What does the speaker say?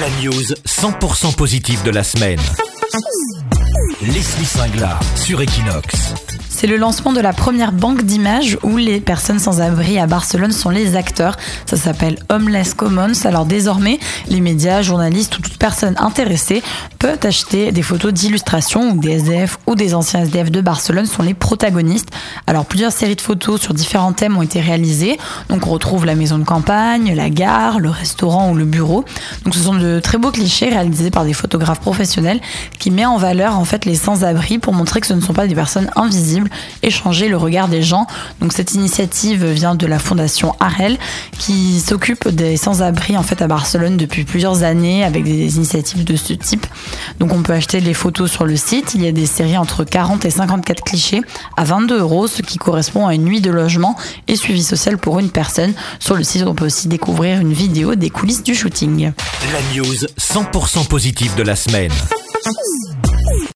La news 100% positive de la semaine. Leslie Singla sur Equinox. C'est le lancement de la première banque d'images où les personnes sans abri à Barcelone sont les acteurs. Ça s'appelle Homeless Commons. Alors désormais, les médias, journalistes ou toute personne intéressée peut acheter des photos d'illustration où des SDF ou des anciens SDF de Barcelone sont les protagonistes. Alors plusieurs séries de photos sur différents thèmes ont été réalisées. Donc on retrouve la maison de campagne, la gare, le restaurant ou le bureau. Donc ce sont de très beaux clichés réalisés par des photographes professionnels qui met en valeur en fait les sans-abri pour montrer que ce ne sont pas des personnes invisibles et changer le regard des gens. Donc cette initiative vient de la fondation Arel qui s'occupe des sans-abri en fait à Barcelone depuis plusieurs années avec des initiatives de ce type. Donc on peut acheter les photos sur le site. Il y a des séries entre 40 et 54 clichés à 22 euros, ce qui correspond à une nuit de logement et suivi social pour une personne. Sur le site, on peut aussi découvrir une vidéo des coulisses du shooting. La news 100% positive de la semaine.